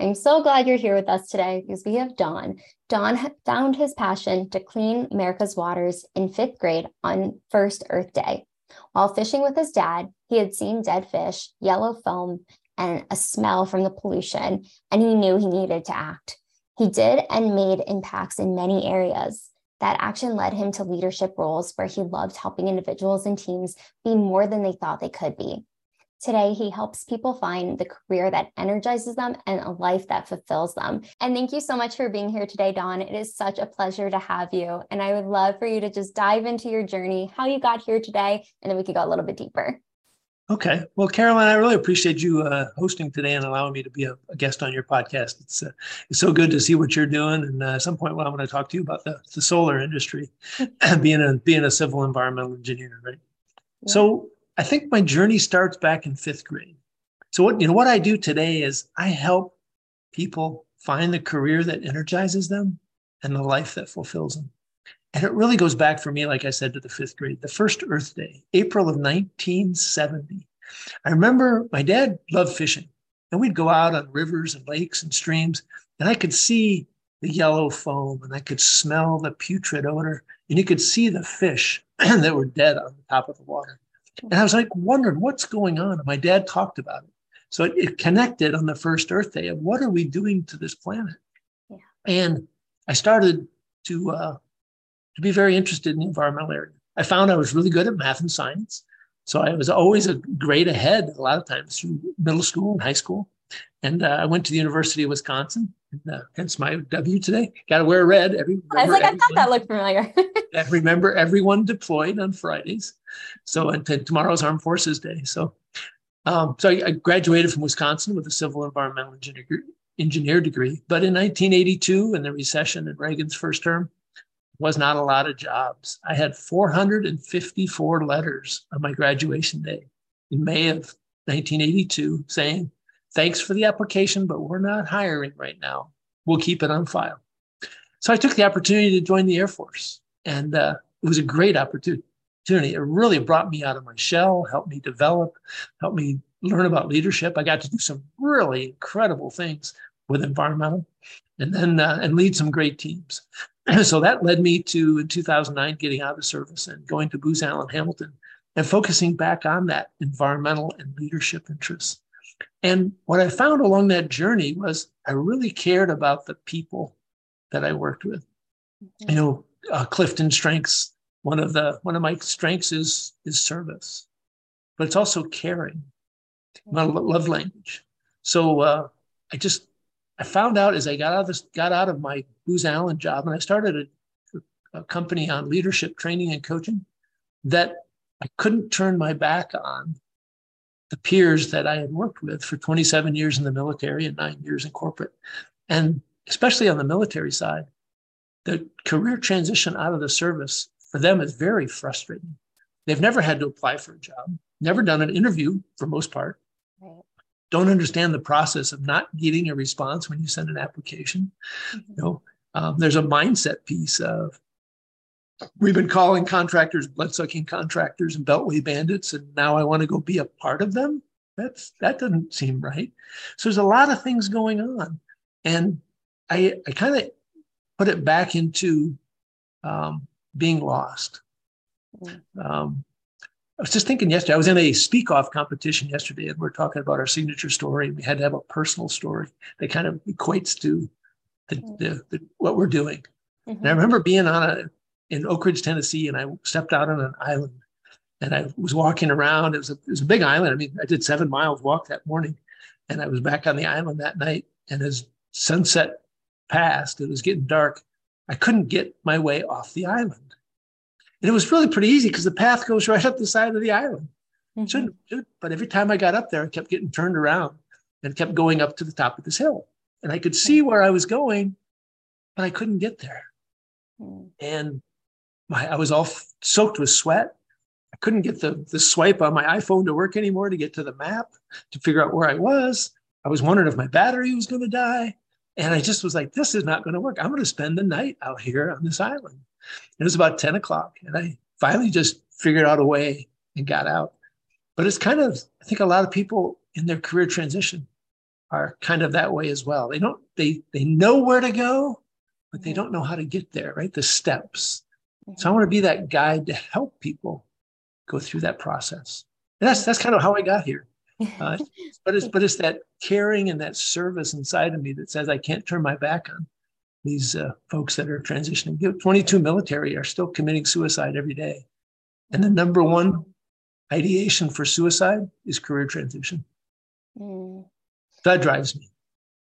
I'm so glad you're here with us today because we have Don. Don found his passion to clean America's waters in fifth grade on First Earth Day. While fishing with his dad, he had seen dead fish, yellow foam, and a smell from the pollution, and he knew he needed to act. He did and made impacts in many areas. That action led him to leadership roles where he loved helping individuals and teams be more than they thought they could be. Today, he helps people find the career that energizes them and a life that fulfills them. And thank you so much for being here today, Don. It is such a pleasure to have you. And I would love for you to just dive into your journey, how you got here today, and then we could go a little bit deeper. Okay. Well, Caroline, I really appreciate you uh, hosting today and allowing me to be a, a guest on your podcast. It's uh, it's so good to see what you're doing. And uh, at some point, well, I'm going to talk to you about the, the solar industry, being a being a civil environmental engineer, right? Yeah. So I think my journey starts back in fifth grade. So what you know what I do today is I help people find the career that energizes them and the life that fulfills them. And it really goes back for me, like I said, to the fifth grade, the first Earth Day, April of 1970. I remember my dad loved fishing, and we'd go out on rivers and lakes and streams, and I could see the yellow foam and I could smell the putrid odor, and you could see the fish that were dead on the top of the water. And I was like wondering what's going on. And my dad talked about it. So it, it connected on the first Earth Day of what are we doing to this planet? Yeah. And I started to uh, to be very interested in the environmental area. I found I was really good at math and science. So I was always a grade ahead a lot of times through middle school and high school. And uh, I went to the University of Wisconsin, and, uh, hence my W today. Got to wear red. Every, I was like, I thought that looked familiar. I remember everyone deployed on Fridays. So and tomorrow's Armed Forces Day. So, um, so I, I, graduated from Wisconsin with a civil environmental engineer, engineer degree. But in 1982, in the recession in Reagan's first term, was not a lot of jobs. I had 454 letters on my graduation day in May of 1982 saying, thanks for the application, but we're not hiring right now. We'll keep it on file. So I took the opportunity to join the Air Force, and uh, it was a great opportunity. It really brought me out of my shell, helped me develop, helped me learn about leadership. I got to do some really incredible things with environmental, and then uh, and lead some great teams. so that led me to in 2009 getting out of service and going to Booz Allen Hamilton and focusing back on that environmental and leadership interests. And what I found along that journey was I really cared about the people that I worked with. Mm-hmm. You know, uh, Clifton strengths. One of the one of my strengths is is service, but it's also caring. My love language. So uh, I just I found out as I got out of this, got out of my Booz Allen job, and I started a, a company on leadership training and coaching, that I couldn't turn my back on the peers that I had worked with for 27 years in the military and nine years in corporate. And especially on the military side, the career transition out of the service for them is very frustrating. They've never had to apply for a job, never done an interview for most part, right. don't understand the process of not getting a response when you send an application. Mm-hmm. You know, um, there's a mindset piece of we've been calling contractors bloodsucking contractors and beltway bandits and now i want to go be a part of them that's that doesn't seem right so there's a lot of things going on and i i kind of put it back into um, being lost um, i was just thinking yesterday i was in a speak off competition yesterday and we are talking about our signature story we had to have a personal story that kind of equates to the, the, the, what we're doing. Mm-hmm. And I remember being on a in Oak Ridge, Tennessee, and I stepped out on an island and I was walking around. It was a, it was a big island. I mean, I did seven miles walk that morning, and I was back on the island that night. And as sunset passed, it was getting dark. I couldn't get my way off the island, and it was really pretty easy because the path goes right up the side of the island. Mm-hmm. Shouldn't, but every time I got up there, I kept getting turned around and kept going up to the top of this hill, and I could see where I was going, but I couldn't get there. Mm-hmm. And my, I was all soaked with sweat I couldn't get the, the swipe on my iPhone to work anymore to get to the map to figure out where I was. I was wondering if my battery was going to die. And I just was like, this is not going to work. I'm going to spend the night out here on this island. It was about 10 o'clock. And I finally just figured out a way and got out. But it's kind of, I think a lot of people in their career transition are kind of that way as well. They don't, they, they know where to go, but they don't know how to get there, right? The steps. So I want to be that guide to help people go through that process. And that's that's kind of how I got here. Uh, but it's but it's that caring and that service inside of me that says I can't turn my back on these uh, folks that are transitioning. 22 military are still committing suicide every day, and the number one ideation for suicide is career transition. Mm. That drives me.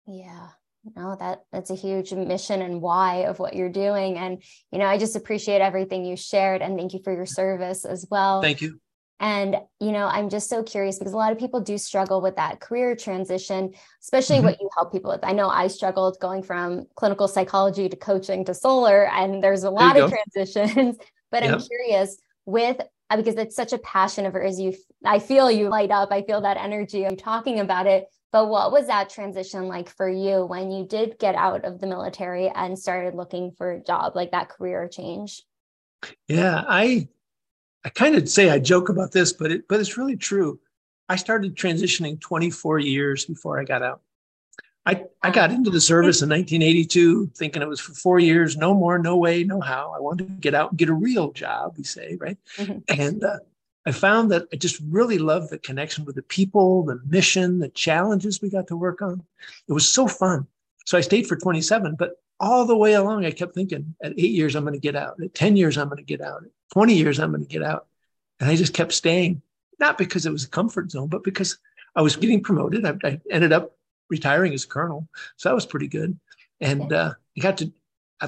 Yeah no that that's a huge mission and why of what you're doing and you know i just appreciate everything you shared and thank you for your service as well thank you and you know i'm just so curious because a lot of people do struggle with that career transition especially mm-hmm. what you help people with i know i struggled going from clinical psychology to coaching to solar and there's a lot of go. transitions but yep. i'm curious with uh, because it's such a passion of yours you i feel you light up i feel that energy of talking about it but what was that transition like for you when you did get out of the military and started looking for a job, like that career change? Yeah, I I kind of say I joke about this, but it but it's really true. I started transitioning 24 years before I got out. I, I got into the service in 1982 thinking it was for four years, no more, no way, no how. I wanted to get out and get a real job, we say, right? Mm-hmm. And uh, I found that I just really loved the connection with the people, the mission, the challenges we got to work on. It was so fun. So I stayed for 27, but all the way along, I kept thinking at eight years, I'm going to get out. At 10 years, I'm going to get out. At 20 years, I'm going to get out. And I just kept staying, not because it was a comfort zone, but because I was getting promoted. I, I ended up retiring as a colonel. So that was pretty good. And uh, I got to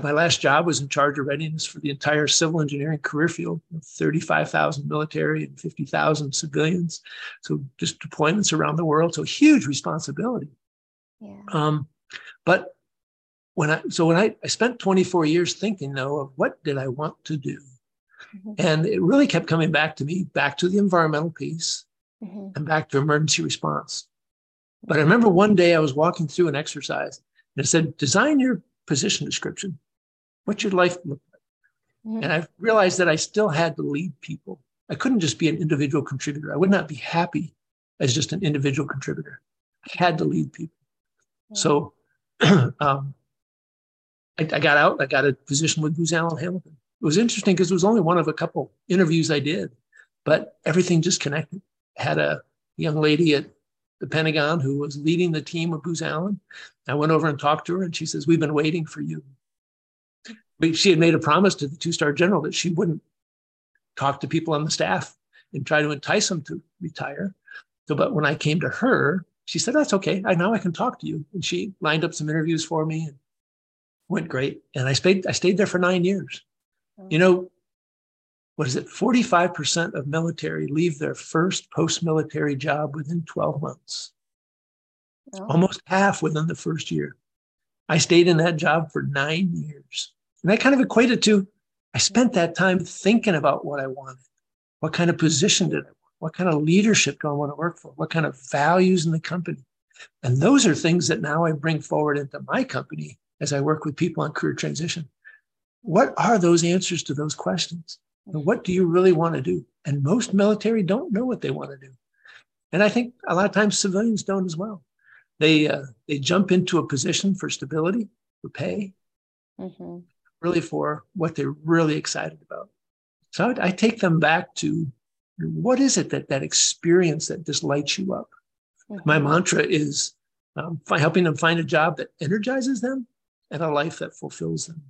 my last job was in charge of readiness for the entire civil engineering career field 35,000 military and 50,000 civilians. So just deployments around the world. So huge responsibility. Yeah. Um, but when I, so when I, I spent 24 years thinking though of what did I want to do? Mm-hmm. And it really kept coming back to me, back to the environmental piece mm-hmm. and back to emergency response. But I remember one day I was walking through an exercise and it said, design your position description. What's your life look like? Mm-hmm. And I realized that I still had to lead people. I couldn't just be an individual contributor. I would not be happy as just an individual contributor. I had to lead people. Mm-hmm. So um, I, I, got out. I got a position with Booz Allen Hamilton. It was interesting because it was only one of a couple interviews I did, but everything just connected. Had a young lady at the Pentagon who was leading the team of Booz Allen. I went over and talked to her, and she says, We've been waiting for you. She had made a promise to the two star general that she wouldn't talk to people on the staff and try to entice them to retire. So, but when I came to her, she said, That's okay. I now I can talk to you. And she lined up some interviews for me and went great. And I stayed, I stayed there for nine years. You know, what is it? 45% of military leave their first post military job within 12 months, oh. almost half within the first year. I stayed in that job for nine years. And I kind of equated to I spent that time thinking about what I wanted. What kind of position did I want? What kind of leadership do I want to work for? What kind of values in the company? And those are things that now I bring forward into my company as I work with people on career transition. What are those answers to those questions? what do you really want to do? And most military don't know what they want to do. And I think a lot of times civilians don't as well. They uh, they jump into a position for stability, for pay, mm-hmm. really for what they're really excited about. So I, I, take them back to what is it that that experience that just lights you up. Mm-hmm. My mantra is um, helping them find a job that energizes them and a life that fulfills them.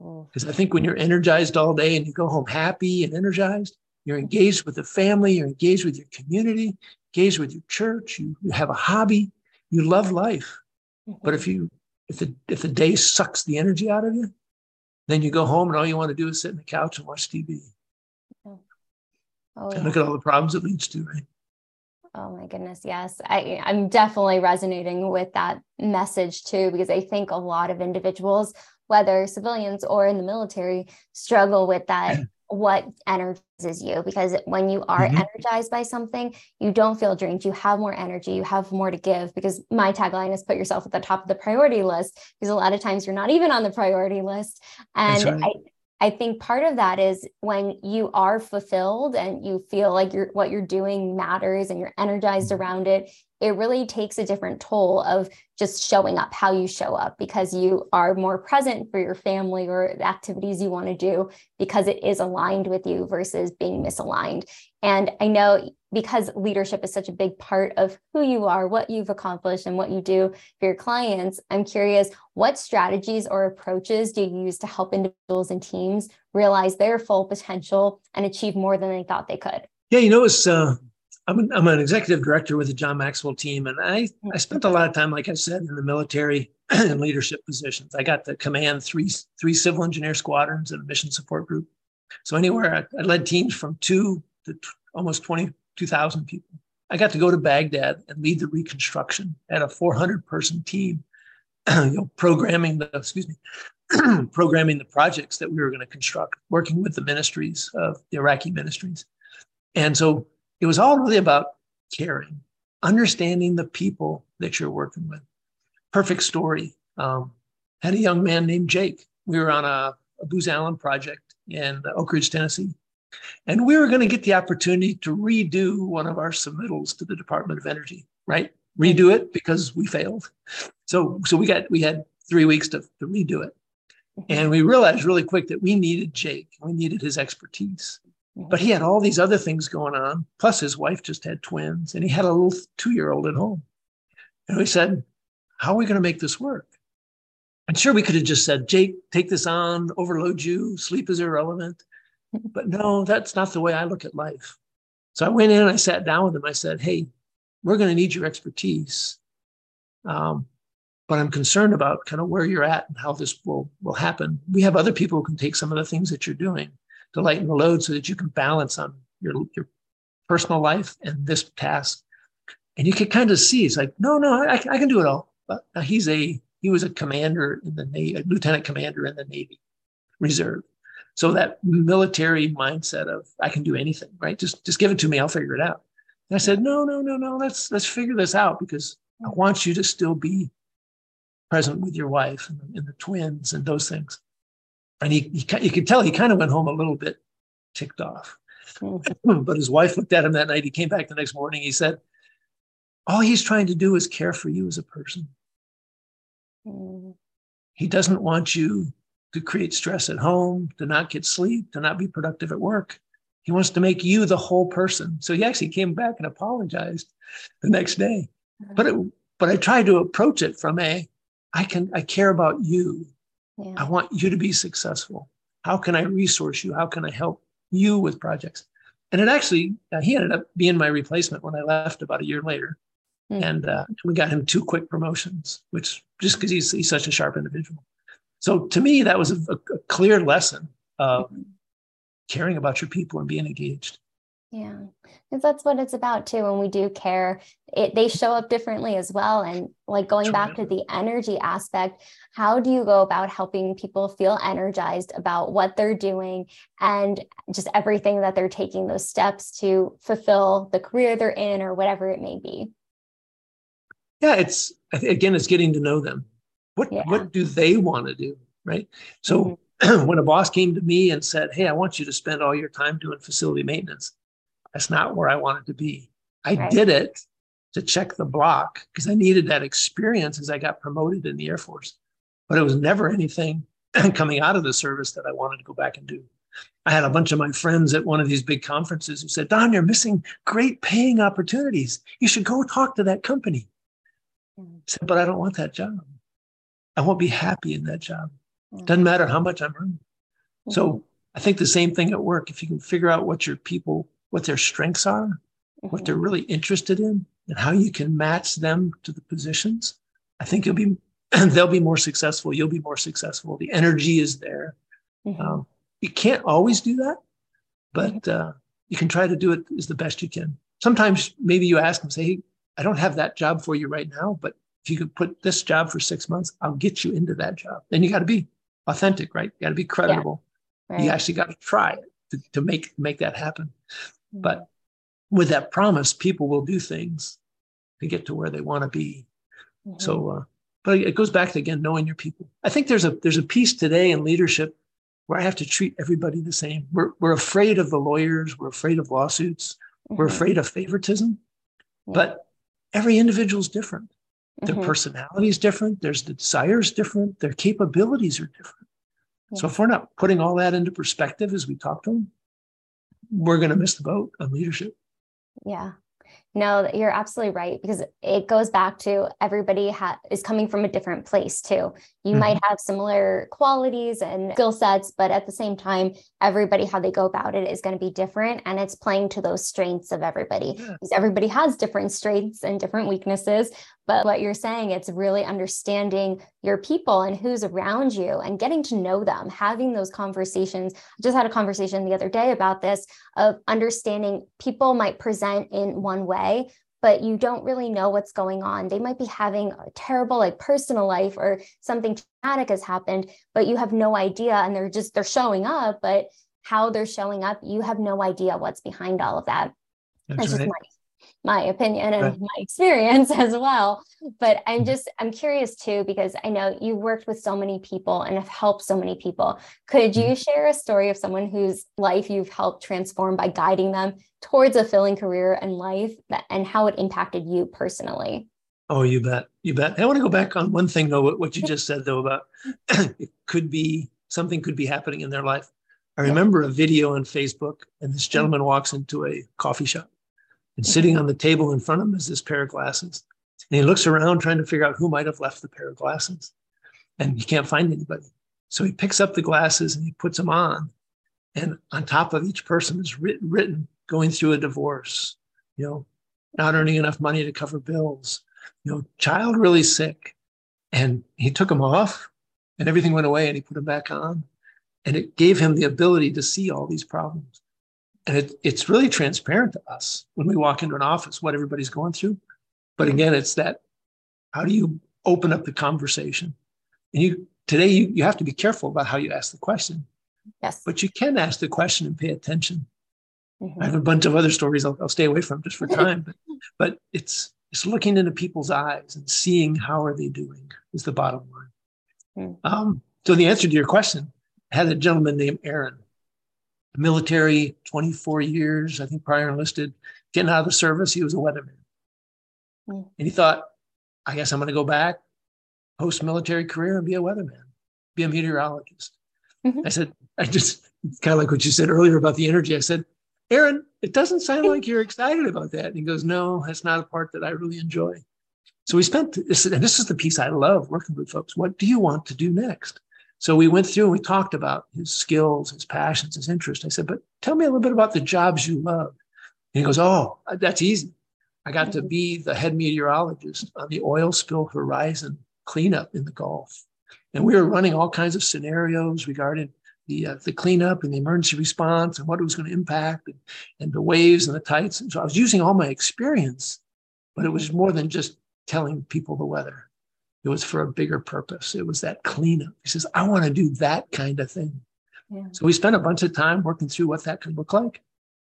Oh. Because I think when you're energized all day and you go home happy and energized, you're engaged with the family, you're engaged with your community, engaged with your church, you, you have a hobby, you love life. But if you if the if the day sucks the energy out of you, then you go home and all you want to do is sit on the couch and watch TV. Oh. And look at all the problems it leads to, right? Oh my goodness, yes. I, I'm definitely resonating with that message too, because I think a lot of individuals, whether civilians or in the military, struggle with that what energizes you. Because when you are mm-hmm. energized by something you don't feel drained. You have more energy. You have more to give. Because my tagline is put yourself at the top of the priority list. Because a lot of times you're not even on the priority list. And right. I, think part of that is when you are fulfilled and you feel like you're what you're doing matters and you're energized mm-hmm. around it, it really takes a different toll of just showing up how you show up because you are more present for your family or the activities you want to do because it is aligned with you versus being misaligned. And I know because leadership is such a big part of who you are, what you've accomplished, and what you do for your clients, I'm curious what strategies or approaches do you use to help individuals and teams realize their full potential and achieve more than they thought they could? Yeah, you know, it's uh, I'm an, I'm an executive director with the John Maxwell team, and I I spent a lot of time, like I said, in the military and leadership positions. I got to command three three civil engineer squadrons and a mission support group. So anywhere I, I led teams from two to t- almost 22,000 people. I got to go to Baghdad and lead the reconstruction at a 400 person team, you know, programming the excuse me, programming the projects that we were going to construct, working with the ministries of the Iraqi ministries, and so it was all really about caring, understanding the people that you're working with. Perfect story. Um, had a young man named Jake. We were on a, a Booz Allen project in Oak Ridge, Tennessee. And we were going to get the opportunity to redo one of our submittals to the Department of Energy, right? Redo it because we failed. So, so we got we had three weeks to, to redo it. Mm-hmm. And we realized really quick that we needed Jake. We needed his expertise. Mm-hmm. But he had all these other things going on. Plus, his wife just had twins, and he had a little two year old at home. And we said, How are we going to make this work? And sure, we could have just said, Jake, take this on, overload you, sleep is irrelevant. Mm-hmm. But no, that's not the way I look at life. So I went in and I sat down with him. I said, Hey, we're going to need your expertise. Um, but I'm concerned about kind of where you're at and how this will, will happen. We have other people who can take some of the things that you're doing to lighten the load so that you can balance on your, your personal life and this task. And you can kind of see, it's like, no, no, I, I can do it all. But he's a, he was a commander in the Navy, lieutenant commander in the Navy Reserve. So that military mindset of I can do anything, right? Just just give it to me, I'll figure it out. And I said, no, no, no, no, let's let's figure this out because I want you to still be present with your wife and, and the twins and those things and he, he you could tell he kind of went home a little bit ticked off. Mm-hmm. but his wife looked at him that night. He came back the next morning. He said, "All he's trying to do is care for you as a person. Mm-hmm. He doesn't want you to create stress at home, to not get sleep, to not be productive at work. He wants to make you the whole person." So he actually came back and apologized the next day. But it, but I tried to approach it from a, I can I care about you yeah. I want you to be successful. How can I resource you? How can I help you with projects? And it actually, uh, he ended up being my replacement when I left about a year later. Mm. And uh, we got him two quick promotions, which just because he's, he's such a sharp individual. So to me, that was a, a clear lesson of. Caring about your people and being engaged. Yeah, because that's what it's about too. When we do care, it they show up differently as well. And like going back to the energy aspect, how do you go about helping people feel energized about what they're doing and just everything that they're taking those steps to fulfill the career they're in or whatever it may be? Yeah, it's again, it's getting to know them. What yeah. what do they want to do, right? So. Mm-hmm. when a boss came to me and said, Hey, I want you to spend all your time doing facility maintenance, that's not where I wanted to be. I right. did it to check the block because I needed that experience as I got promoted in the Air Force. But it was never anything coming out of the service that I wanted to go back and do. I had a bunch of my friends at one of these big conferences who said, Don, you're missing great paying opportunities. You should go talk to that company. I said, but I don't want that job. I won't be happy in that job. Doesn't matter how much I'm earning. Mm-hmm. So I think the same thing at work. If you can figure out what your people, what their strengths are, mm-hmm. what they're really interested in, and how you can match them to the positions, I think you'll be they'll be more successful. You'll be more successful. The energy is there. Mm-hmm. Um, you can't always do that, but mm-hmm. uh, you can try to do it as the best you can. Sometimes maybe you ask them, say, hey, I don't have that job for you right now, but if you could put this job for six months, I'll get you into that job. Then you got to be authentic, right? You got to be credible. Yeah, right. You actually got to try to, to make make that happen. Mm-hmm. But with that promise, people will do things to get to where they want to be. Mm-hmm. So, uh, but it goes back to again knowing your people. I think there's a there's a piece today in leadership where I have to treat everybody the same. We're we're afraid of the lawyers. We're afraid of lawsuits. Mm-hmm. We're afraid of favoritism. Yeah. But every individual is different. Their mm-hmm. personality is different. There's the desires different. Their capabilities are different. Yeah. So if we're not putting all that into perspective as we talk to them, we're going to miss the boat on leadership. Yeah. No, you're absolutely right because it goes back to everybody ha- is coming from a different place too. You mm-hmm. might have similar qualities and skill sets, but at the same time, everybody how they go about it is going to be different, and it's playing to those strengths of everybody yeah. because everybody has different strengths and different weaknesses. But what you're saying, it's really understanding your people and who's around you and getting to know them, having those conversations. I just had a conversation the other day about this of understanding people might present in one way, but you don't really know what's going on. They might be having a terrible like personal life or something traumatic has happened, but you have no idea and they're just they're showing up, but how they're showing up, you have no idea what's behind all of that. That's, That's right. just my my opinion and my experience as well. But i'm mm-hmm. just i'm curious too because i know you worked with so many people and have helped so many people. Could you mm-hmm. share a story of someone whose life you've helped transform by guiding them towards a filling career and life that, and how it impacted you personally? Oh you bet. You bet. I want to go back on one thing though what you just said though about it could be something could be happening in their life. I remember a video on facebook and this mm-hmm. gentleman walks into a coffee shop and sitting on the table in front of him is this pair of glasses. And he looks around trying to figure out who might have left the pair of glasses. And he can't find anybody. So he picks up the glasses and he puts them on. And on top of each person is written, written going through a divorce, you know, not earning enough money to cover bills, you know, child really sick. And he took them off and everything went away and he put them back on. And it gave him the ability to see all these problems and it, it's really transparent to us when we walk into an office what everybody's going through. But again it's that how do you open up the conversation? And you today you, you have to be careful about how you ask the question. Yes. But you can ask the question and pay attention. Mm-hmm. i have a bunch of other stories i'll, I'll stay away from just for time but but it's it's looking into people's eyes and seeing how are they doing is the bottom line. Mm. um, so the answer to your question I had a gentleman named aaron military, 24 years, I think prior enlisted, getting out of the service, he was a weatherman. Mm. And he thought, I guess I'm going to go back post military career and be a weatherman, be a meteorologist. Mm-hmm. I said, I just kind of like what you said earlier about the energy. I said, Aaron, it doesn't sound like you're excited about that. And he goes, No, that's not a part that I really enjoy. So we spent this, and this is the piece I love working with folks. What do you want to do next? So we went through and we talked about his skills, his passions, his interests. I said, but tell me a little bit about the jobs you love. And he goes, oh, that's easy. I got to be the head meteorologist on the oil spill horizon cleanup in the Gulf. And we were running all kinds of scenarios regarding the, uh, the cleanup and the emergency response and what it was going to impact and, and the waves and the tides. And so I was using all my experience, but it was more than just telling people the weather. It was for a bigger purpose. It was that cleanup. He says, I want to do that kind of thing. Yeah. So we spent a bunch of time working through what that could look like.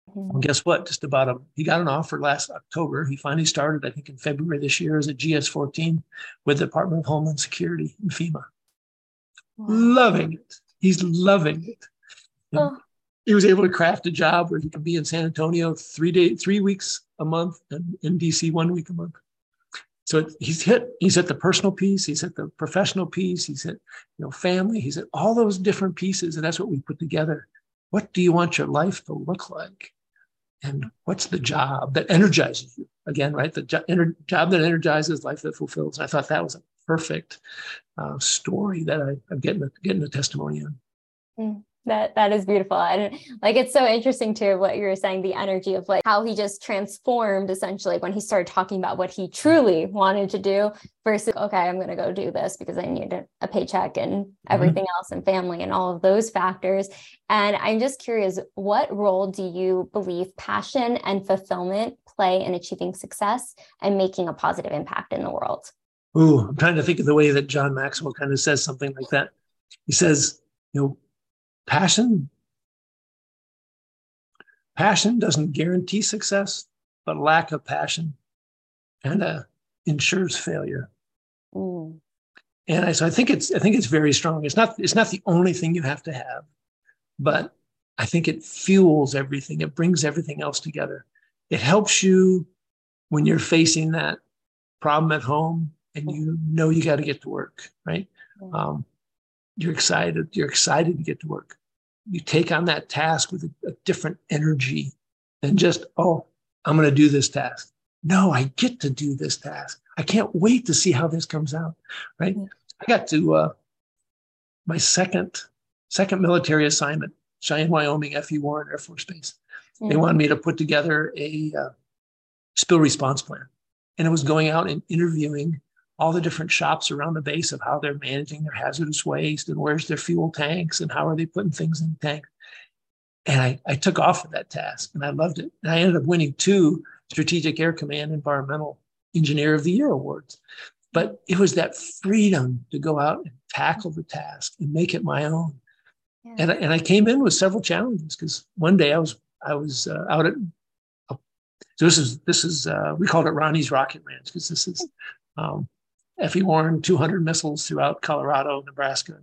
Mm-hmm. Well, guess what? Just about a, he got an offer last October. He finally started, I think, in February this year as a GS 14 with the Department of Homeland Security in FEMA. Wow. Loving it. He's loving it. Oh. He was able to craft a job where he could be in San Antonio three days, three weeks a month, and in DC one week a month. So he's hit, he's hit the personal piece, he's hit the professional piece, he's hit, you know, family, he's hit all those different pieces. And that's what we put together. What do you want your life to look like? And what's the job that energizes you? Again, right? The jo- job that energizes, life that fulfills. I thought that was a perfect uh, story that I, am getting a, getting a testimony on. Mm that that is beautiful and like it's so interesting too what you were saying the energy of like how he just transformed essentially when he started talking about what he truly wanted to do versus okay i'm going to go do this because i need a, a paycheck and mm-hmm. everything mm-hmm. else and family and all of those factors and i'm just curious what role do you believe passion and fulfillment play in achieving success and making a positive impact in the world Ooh, i'm trying to think of the way that john maxwell kind of says something like that he says you know Passion, passion doesn't guarantee success, but lack of passion kind of ensures failure. Mm. And I, so I think it's I think it's very strong. It's not it's not the only thing you have to have, but I think it fuels everything. It brings everything else together. It helps you when you're facing that problem at home and you know you got to get to work, right? Um, you're excited you're excited to get to work. You take on that task with a, a different energy than just oh i'm going to do this task. No i get to do this task. I can't wait to see how this comes out right? I got to uh, my second second military assignment cheyenne wyoming fe warren air force base. They wanted me to put together a uh, spill response plan. And it was going out and interviewing all the different shops around the base of how they're managing their hazardous waste and where's their fuel tanks and how are they putting things in the tank. And I, I took off with that task and I loved it. And I ended up winning two Strategic Air Command Environmental Engineer of the Year awards. But it was that freedom to go out and tackle the task and make it my own. Yeah. And, I, and I came in with several challenges because one day I was I was uh, out at so this is this is uh, we called it Ronnie's Rocket Ranch because this is um, FE Warren 200 missiles throughout Colorado, Nebraska,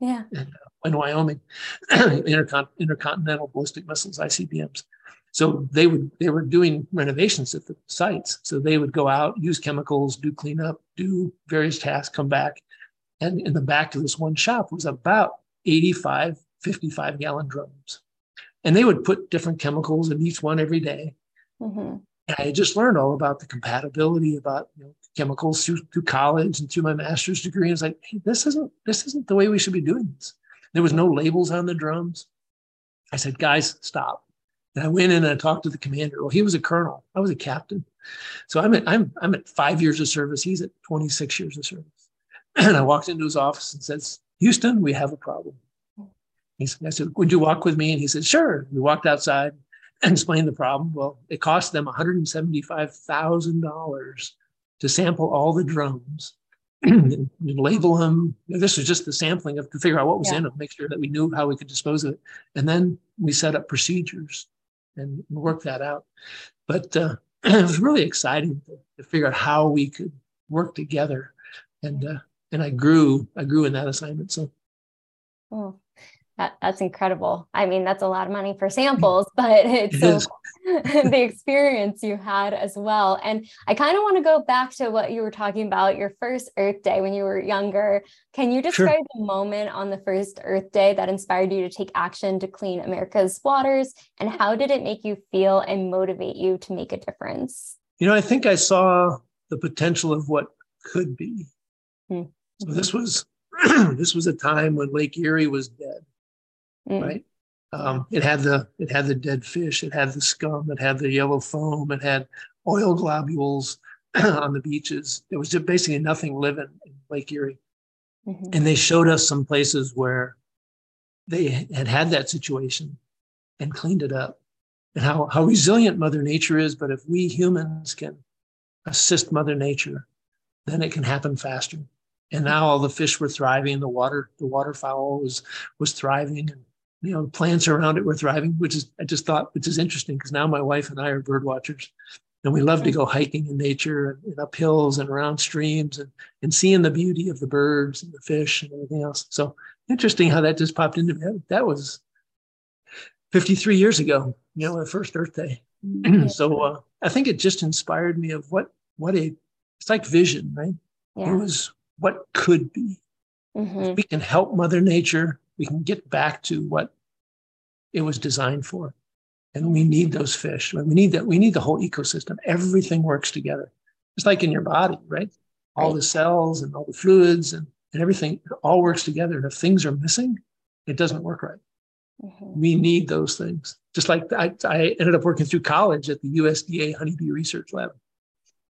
yeah, and, uh, and Wyoming, intercon- intercontinental ballistic missiles (ICBMs). So they would they were doing renovations at the sites. So they would go out, use chemicals, do cleanup, do various tasks, come back, and in the back of this one shop was about 85 55 gallon drums, and they would put different chemicals in each one every day. Mm-hmm. And I just learned all about the compatibility about you know, chemicals through, through college and through my master's degree. And it's like, hey, this isn't this isn't the way we should be doing this. There was no labels on the drums. I said, guys, stop. And I went in and I talked to the commander. Well, he was a colonel. I was a captain. So I'm at I'm I'm at five years of service. He's at 26 years of service. And I walked into his office and says, Houston, we have a problem. He said, I said, would you walk with me? And he said, sure. We walked outside and explained the problem. Well, it cost them $175,000 to sample all the drums and label them. This was just the sampling of to figure out what was yeah. in them, make sure that we knew how we could dispose of it. And then we set up procedures and work that out. But uh, it was really exciting to, to, figure out how we could work together. And uh, and I grew, I grew in that assignment. So oh, that, that's incredible. I mean, that's a lot of money for samples, but it's it so the experience you had as well. And I kind of want to go back to what you were talking about your first Earth Day when you were younger. Can you describe sure. the moment on the first Earth Day that inspired you to take action to clean America's waters? And how did it make you feel and motivate you to make a difference? You know, I think I saw the potential of what could be. Mm-hmm. So this was this was a time when Lake Erie was dead mm. right? Um, it had the it had the dead fish, it had the scum, it had the yellow foam, it had oil globules on the beaches. There was just basically nothing living in Lake Erie, mm-hmm. and they showed us some places where they had had that situation and cleaned it up, and how how resilient Mother Nature is. But if we humans can assist Mother Nature, then it can happen faster. And now all the fish were thriving, the water the waterfowl was was thriving, and you know, plants around it were thriving, which is I just thought, which is interesting because now my wife and I are bird watchers, and we love to go hiking in nature and, and up hills and around streams and and seeing the beauty of the birds and the fish and everything else. So interesting how that just popped into me. That was 53 years ago, you know, the first Earth Day. Mm-hmm. so uh, I think it just inspired me of what what a it's like vision, right? Yeah. It was what could be. Mm-hmm. We can help Mother Nature we can get back to what it was designed for. And we need those fish. We need that. We need the whole ecosystem. Everything works together. It's like in your body, right? All the cells and all the fluids and and everything all works together. And if things are missing, it doesn't work right. Mhm. We need those things. Just like I, I ended up working through college at the USDA Honeybee Research Lab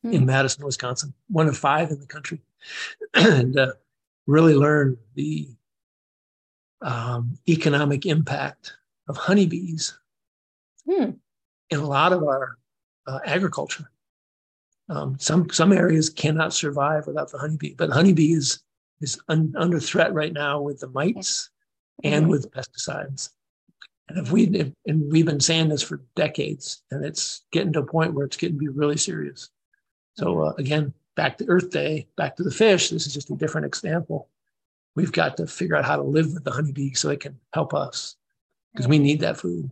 in Hmm. Madison, Wisconsin, one of five in the country, and uh, really learned the um, economic impact of honeybees Hmm. in a lot of our uh, agriculture. Um, some some areas cannot survive without the honeybee, but honeybee is is un, under threat right now with the mites and Mhm. with pesticides. And if we if, and we've been saying this for decades, and it's getting to a point where it's getting to be really serious. So uh, again, back to Earth Day, back to the fish. This is just a different example. We've got to figure out how to live with the honeybee so it can help us because we need that food.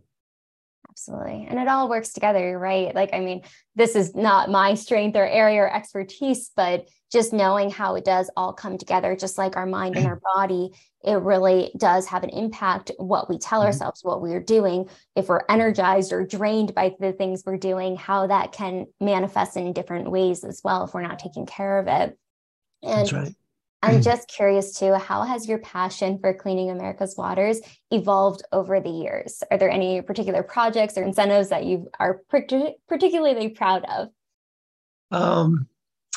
Absolutely. And it all works together, right? Like, I mean, this is not my strength or area or expertise, but just knowing how it does all come together, just like our mind and our body, it really does have an impact what we tell Mhm. ourselves, what we're doing. If we're energized or drained by the things we're doing, how that can manifest in different ways as well if we're not taking care of it. And That's right. I'm just curious too, how has your passion for cleaning America's waters evolved over the years? Are there any particular projects or incentives that you are partic- particularly proud of? Um,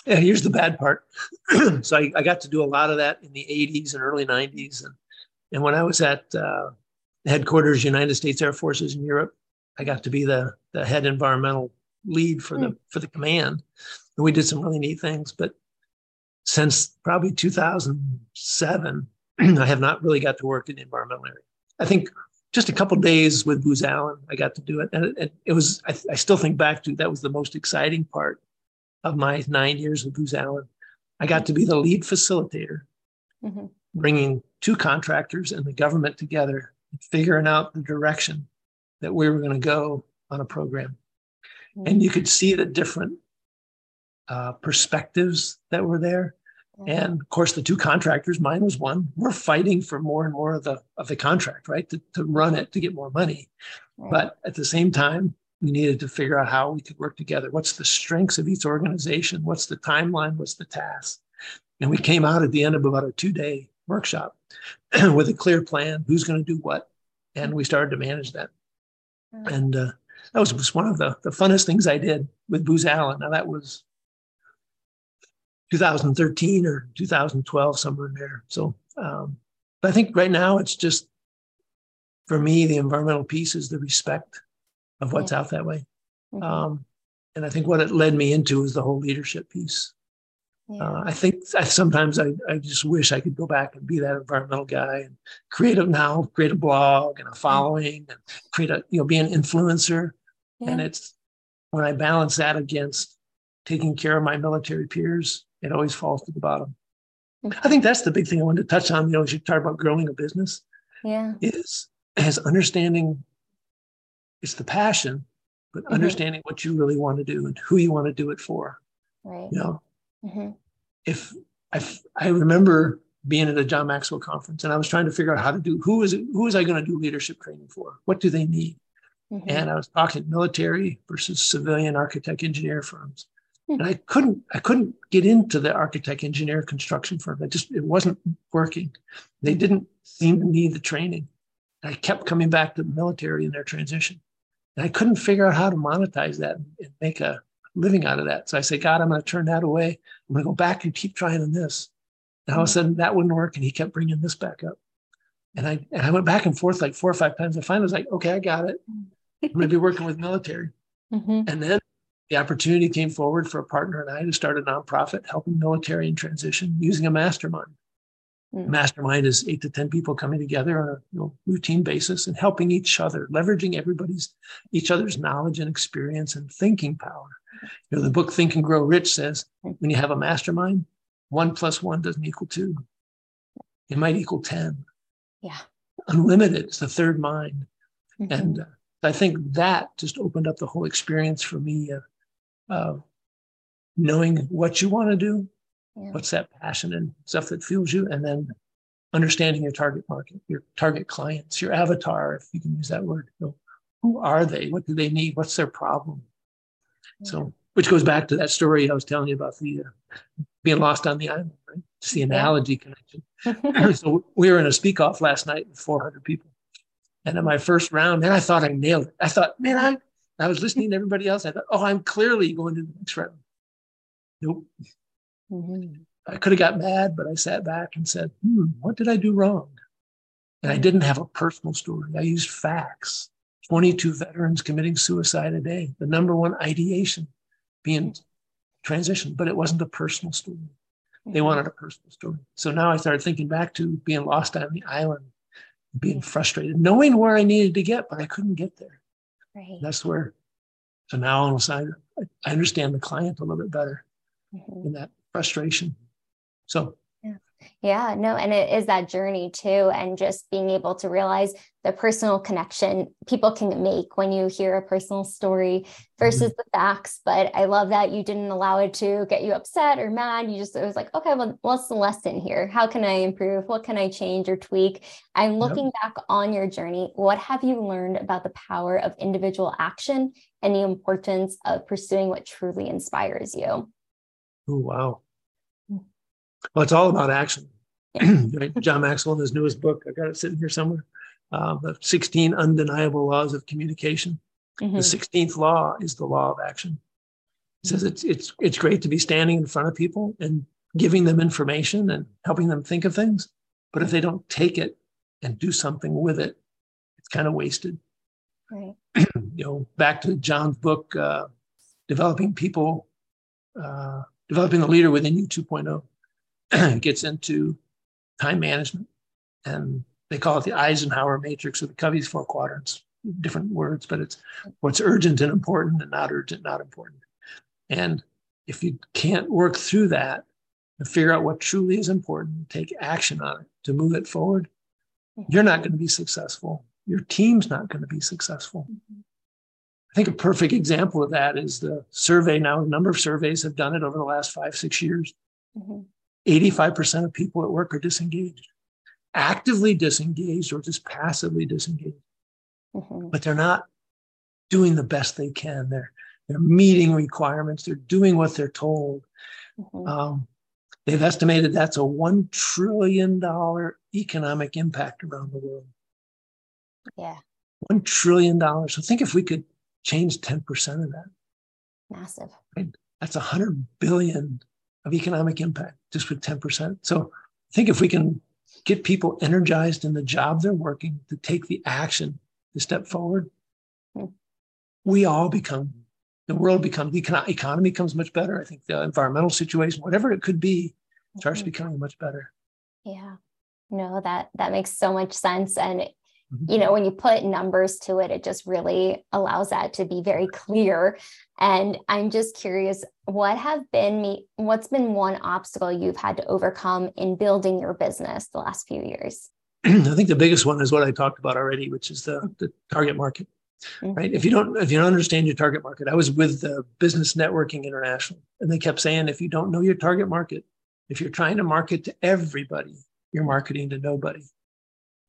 yeah, here's the bad part. so I, I got to do a lot of that in the 80s and early 90s. And, and when I was at uh, headquarters, United States Air Forces in Europe, I got to be the, the head environmental lead for the for the command. And we did some really neat things. But since probably 2007, I have not really got to work in the environmental area. I think just a couple days with Booz Allen, I got to do it. And it, it, was, I, I still think back to that was the most exciting part of my nine years with Booz Allen. I got to be the lead facilitator, Mhm. bringing two contractors and the government together, figuring out the direction that we were going to go on a program. And you could see the different uh, perspectives that were there. And of course, the two contractors, mine was one, we're fighting for more and more of the of the contract, right? To, to run it to get more money. Right. But at the same time, we needed to figure out how we could work together. What's the strengths of each organization? What's the timeline? What's the task? And we came out at the end of about a two-day workshop with a clear plan, who's going to do what. And we started to manage that. Mm. And uh, that was just one of the, the funnest things I did with Booz Allen. Now that was 2013 or 2012, somewhere in there. So um, but I think right now it's just for me, the environmental piece is the respect of what's out that way. Mhm. Um, and I think what it led me into is the whole leadership piece. Yeah. Uh, I think I, sometimes I, I just wish I could go back and be that environmental guy and create a now create a blog and a following and create a you know be an influencer. And it's when I balance that against taking care of my military peers, it always falls to the bottom. I think that's the big thing I wanted to touch on. You know, as you talk about growing a business, yeah. is as understanding it's the passion, but Mhm. understanding what you really want to do and who you want to do it for. Right. You know, Mhm. if I I remember being at a John Maxwell conference and I was trying to figure out how to do who is it who was I going to do leadership training for? What do they need? Mhm. And I was talking military versus civilian architect engineer firms. And I couldn't I couldn't get into the architect engineer construction firm. I just it wasn't working. They didn't seem to need the training. I kept coming back to the military in their transition. And I couldn't figure out how to monetize that and make a living out of that. So I said, God, I'm going to turn that away. I'm going to go back and keep trying on this. And all of a sudden that wouldn't work. And he kept bringing this back up. And I, and I went back and forth like four or five times. I finally was like, okay, I got it. I'm going to be working with military. Mhm. And then the opportunity came forward for a partner and I to start a nonprofit helping military in transition using a mastermind. Mm. Mastermind is eight to 10 people coming together on a you know, routine basis and helping each other, leveraging everybody's, each other's knowledge and experience and thinking power. You know, the book Think and Grow Rich says when you have a mastermind, one plus one doesn't equal two. It might equal 10. Yeah. Unlimited is the third mind. Mhm. And uh, I think that just opened up the whole experience for me of uh, knowing what you want to do, Yeah. what's that passion and stuff that fuels you, and then understanding your target market, your target clients, your avatar, if you can use that word. Know, who are they? What do they need? What's their problem? So, which goes back to that story I was telling you about the uh, being lost on the island. Right? It's the analogy yeah. connection. so we were in a speak off last night with 400 people. And in my first round, man, I thought I nailed it. I thought, man, I, I was listening to everybody else. I thought, oh, I'm clearly going to the next round. Nope. Mm-hmm. I could have got mad, but I sat back and said, hmm, what did I do wrong? And I didn't have a personal story. I used facts. 22 veterans committing suicide a day, the number one ideation being transition, but it wasn't a personal story. They mm-hmm. wanted a personal story. So now I started thinking back to being lost on the island, being frustrated, knowing where I needed to get, but I couldn't get there. Right. That's where, so now on the side, I understand the client a little bit better mm-hmm. in that frustration. So yeah, no, and it is that journey too. And just being able to realize the personal connection people can make when you hear a personal story versus mm-hmm. the facts. But I love that you didn't allow it to get you upset or mad. You just, it was like, okay, well, what's the lesson here? How can I improve? What can I change or tweak? I'm looking yep. back on your journey. What have you learned about the power of individual action and the importance of pursuing what truly inspires you? Oh, wow. Well, it's all about action. right? John Maxwell in his newest book, I got it sitting here somewhere, uh, the 16 undeniable laws of communication. Mm-hmm. The 16th law is the law of action. It says it's it's it's great to be standing in front of people and giving them information and helping them think of things, but if they don't take it and do something with it, it's kind of wasted. Right. you know, back to John's book, uh, developing people, uh, developing the leader within you 2.0. gets into time management. And they call it the Eisenhower matrix or the Covey's four quadrants, different words, but it's what's urgent and important and not urgent, not important. And if you can't work through that and figure out what truly is important, take action on it to move it forward, you're not going to be successful. Your team's not going to be successful. I think a perfect example of that is the survey now. A number of surveys have done it over the last five, six years. Mm-hmm. 85% of people at work are disengaged, actively disengaged or just passively disengaged. Mm-hmm. But they're not doing the best they can. They're they're meeting requirements. They're doing what they're told. Mm-hmm. Um, they've estimated that's a one trillion dollar economic impact around the world. Yeah, one trillion dollars. So think if we could change ten percent of that. Massive. Right? That's a hundred billion of economic impact just with 10%. So I think if we can get people energized in the job they're working to take the action to step forward, we all become, the world becomes, the economy becomes much better. I think the environmental situation, whatever it could be, starts mm-hmm. becoming much better. Yeah. No, that that makes so much sense. And you know when you put numbers to it it just really allows that to be very clear. And i'm just curious what have been me what's been one obstacle you've had to overcome in building your business the last few years? I think the biggest one is what i talked about already which is the, the target market mm-hmm. right? If you don't if you don't understand your target market i was with the business networking international and they kept saying if you don't know your target market if you're trying to market to everybody you're marketing to nobody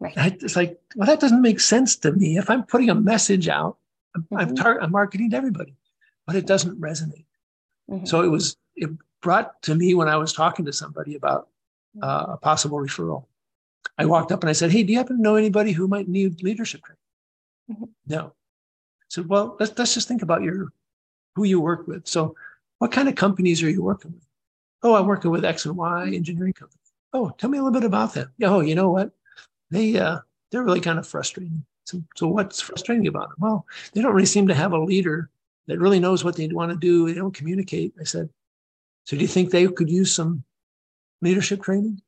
Right. I, it's like, well, that doesn't make sense to me. If I'm putting a message out, mm-hmm. I'm, tar- I'm marketing to everybody, but it doesn't resonate. Mm-hmm. So it was, it brought to me when I was talking to somebody about uh, a possible referral. I walked up and I said, Hey, do you happen to know anybody who might need leadership training? Mm-hmm. No. I said, Well, let's, let's just think about your who you work with. So, what kind of companies are you working with? Oh, I'm working with X and Y engineering company. Oh, tell me a little bit about them. Oh, you know what? They uh, they're really kind of frustrating. So, so what's frustrating about them? Well, they don't really seem to have a leader that really knows what they want to do. They don't communicate. I said, so do you think they could use some leadership training?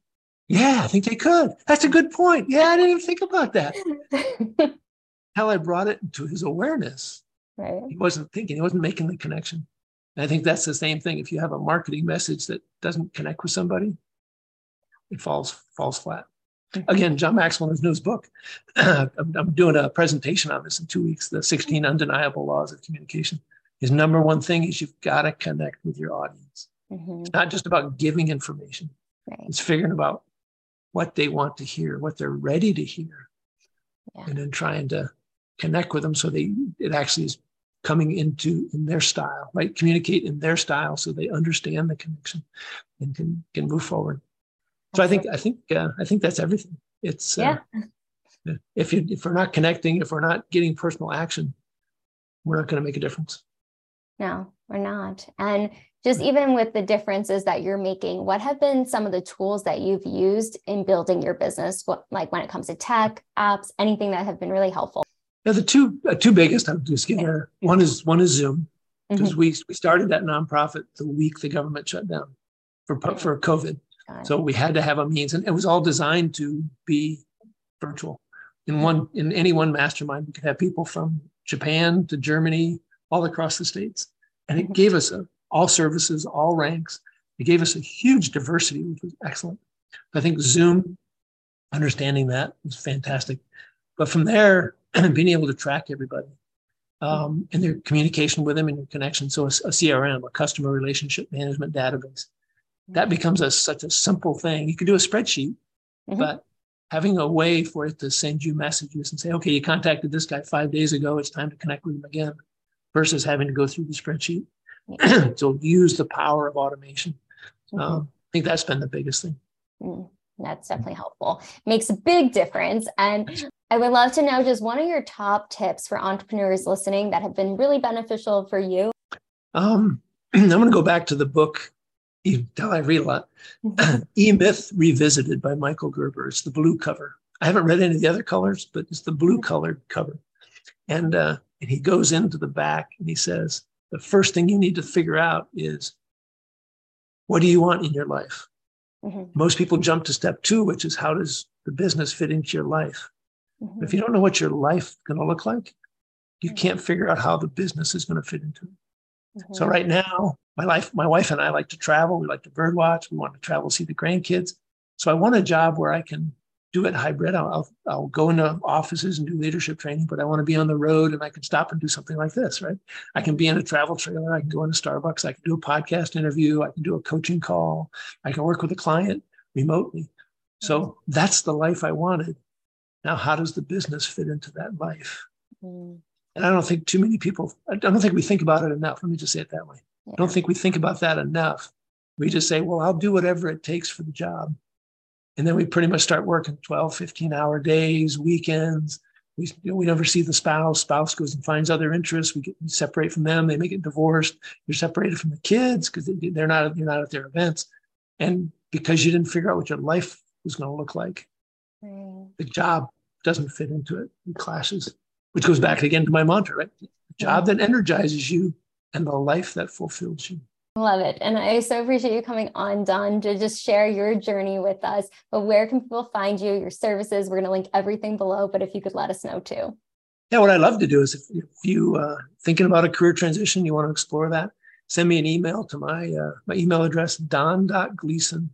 Yeah, I think they could. That's a good point. Yeah, I didn't even think about that. How I brought it to his awareness. Right. He wasn't thinking, he wasn't making the connection. And I think that's the same thing. If you have a marketing message that doesn't connect with somebody, it falls falls flat. Again, John Maxwell in his newest book. I'm, I'm doing a presentation on this in two weeks. The 16 undeniable laws of communication. His number one thing is you've got to connect with your audience. Mm-hmm. It's not just about giving information. Right. It's figuring about what they want to hear, what they're ready to hear, yeah. and then trying to connect with them so they it actually is coming into in their style, right? Communicate in their style so they understand the connection and can can move forward. So I think I think uh, I think that's everything. It's uh, yeah. If you if we're not connecting, if we're not getting personal action, we're not going to make a difference. No, we're not. And just even with the differences that you're making, what have been some of the tools that you've used in building your business? What, like when it comes to tech, apps, anything that have been really helpful? Yeah, the two uh, two biggest I would just give there. One is one is Zoom because mm-hmm. we we started that nonprofit the week the government shut down for mm-hmm. for COVID, so we had to have a means, and it was all designed to be virtual. In one in any one mastermind, we could have people from Japan to Germany, all across the states, and it mm-hmm. gave us a, all services, all ranks. It gave us a huge diversity, which was excellent. I think Zoom, understanding that was fantastic. But from there, being able to track everybody um, and their communication with them and your connection. So a, a, CRM, a customer relationship management database, that becomes a, such a simple thing. You could do a spreadsheet, mm-hmm. but having a way for it to send you messages and say, okay, you contacted this guy five days ago. It's time to connect with him again versus having to go through the spreadsheet. so use the power of automation. Mm-hmm. Um, I think that's been the biggest thing. Mm, that's definitely helpful. Makes a big difference. And I would love to know just one of your top tips for entrepreneurs listening that have been really beneficial for you. Um, I'm going to go back to the book. I read a lot. e Myth Revisited by Michael Gerber. It's the blue cover. I haven't read any of the other colors, but it's the blue colored cover. And, uh, and he goes into the back and he says, the first thing you need to figure out is what do you want in your life? Mm-hmm. Most people jump to step two, which is how does the business fit into your life? Mm-hmm. If you don't know what your life is going to look like, you mm-hmm. can't figure out how the business is going to fit into it. Mm-hmm. So right now, my life, my wife and I like to travel. We like to birdwatch. We want to travel, see the grandkids. So I want a job where I can do it hybrid. I'll, I'll, I'll go into offices and do leadership training, but I want to be on the road and I can stop and do something like this, right? I can be in a travel trailer. I can go into Starbucks. I can do a podcast interview. I can do a coaching call. I can work with a client remotely. So that's the life I wanted. Now, how does the business fit into that life? Mm. And I don't think too many people, I don't think we think about it enough. Let me just say it that way. Yeah. I don't think we think about that enough. We just say, well, I'll do whatever it takes for the job. And then we pretty much start working 12, 15 hour days, weekends. We, you know, we never see the spouse. Spouse goes and finds other interests. We get we separate from them. They may get divorced. You're separated from the kids because they, are not you're not at their events, and because you didn't figure out what your life was going to look like, mm. the job doesn't fit into it. It clashes, which goes back again to my mantra, right? The job that energizes you and the life that fulfills you. Love it. And I so appreciate you coming on, Don, to just share your journey with us. But where can people find you, your services? We're going to link everything below, but if you could let us know too. Yeah, what I'd love to do is if, if you uh, thinking about a career transition, you want to explore that, send me an email to my uh, my email address, don.gleason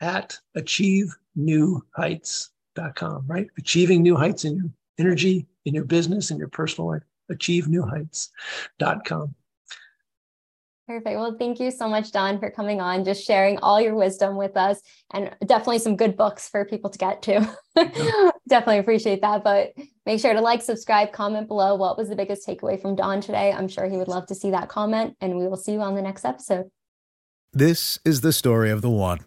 at achievenewheights.com, right? Achieving new heights in your energy, in your business, in your personal life. Achievenewheights.com. Perfect. Well, thank you so much, Don, for coming on, just sharing all your wisdom with us, and definitely some good books for people to get to. definitely appreciate that. But make sure to like, subscribe, comment below. What was the biggest takeaway from Don today? I'm sure he would love to see that comment, and we will see you on the next episode. This is the story of the one.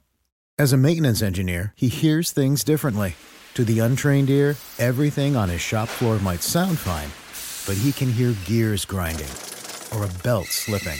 As a maintenance engineer, he hears things differently. To the untrained ear, everything on his shop floor might sound fine, but he can hear gears grinding or a belt slipping.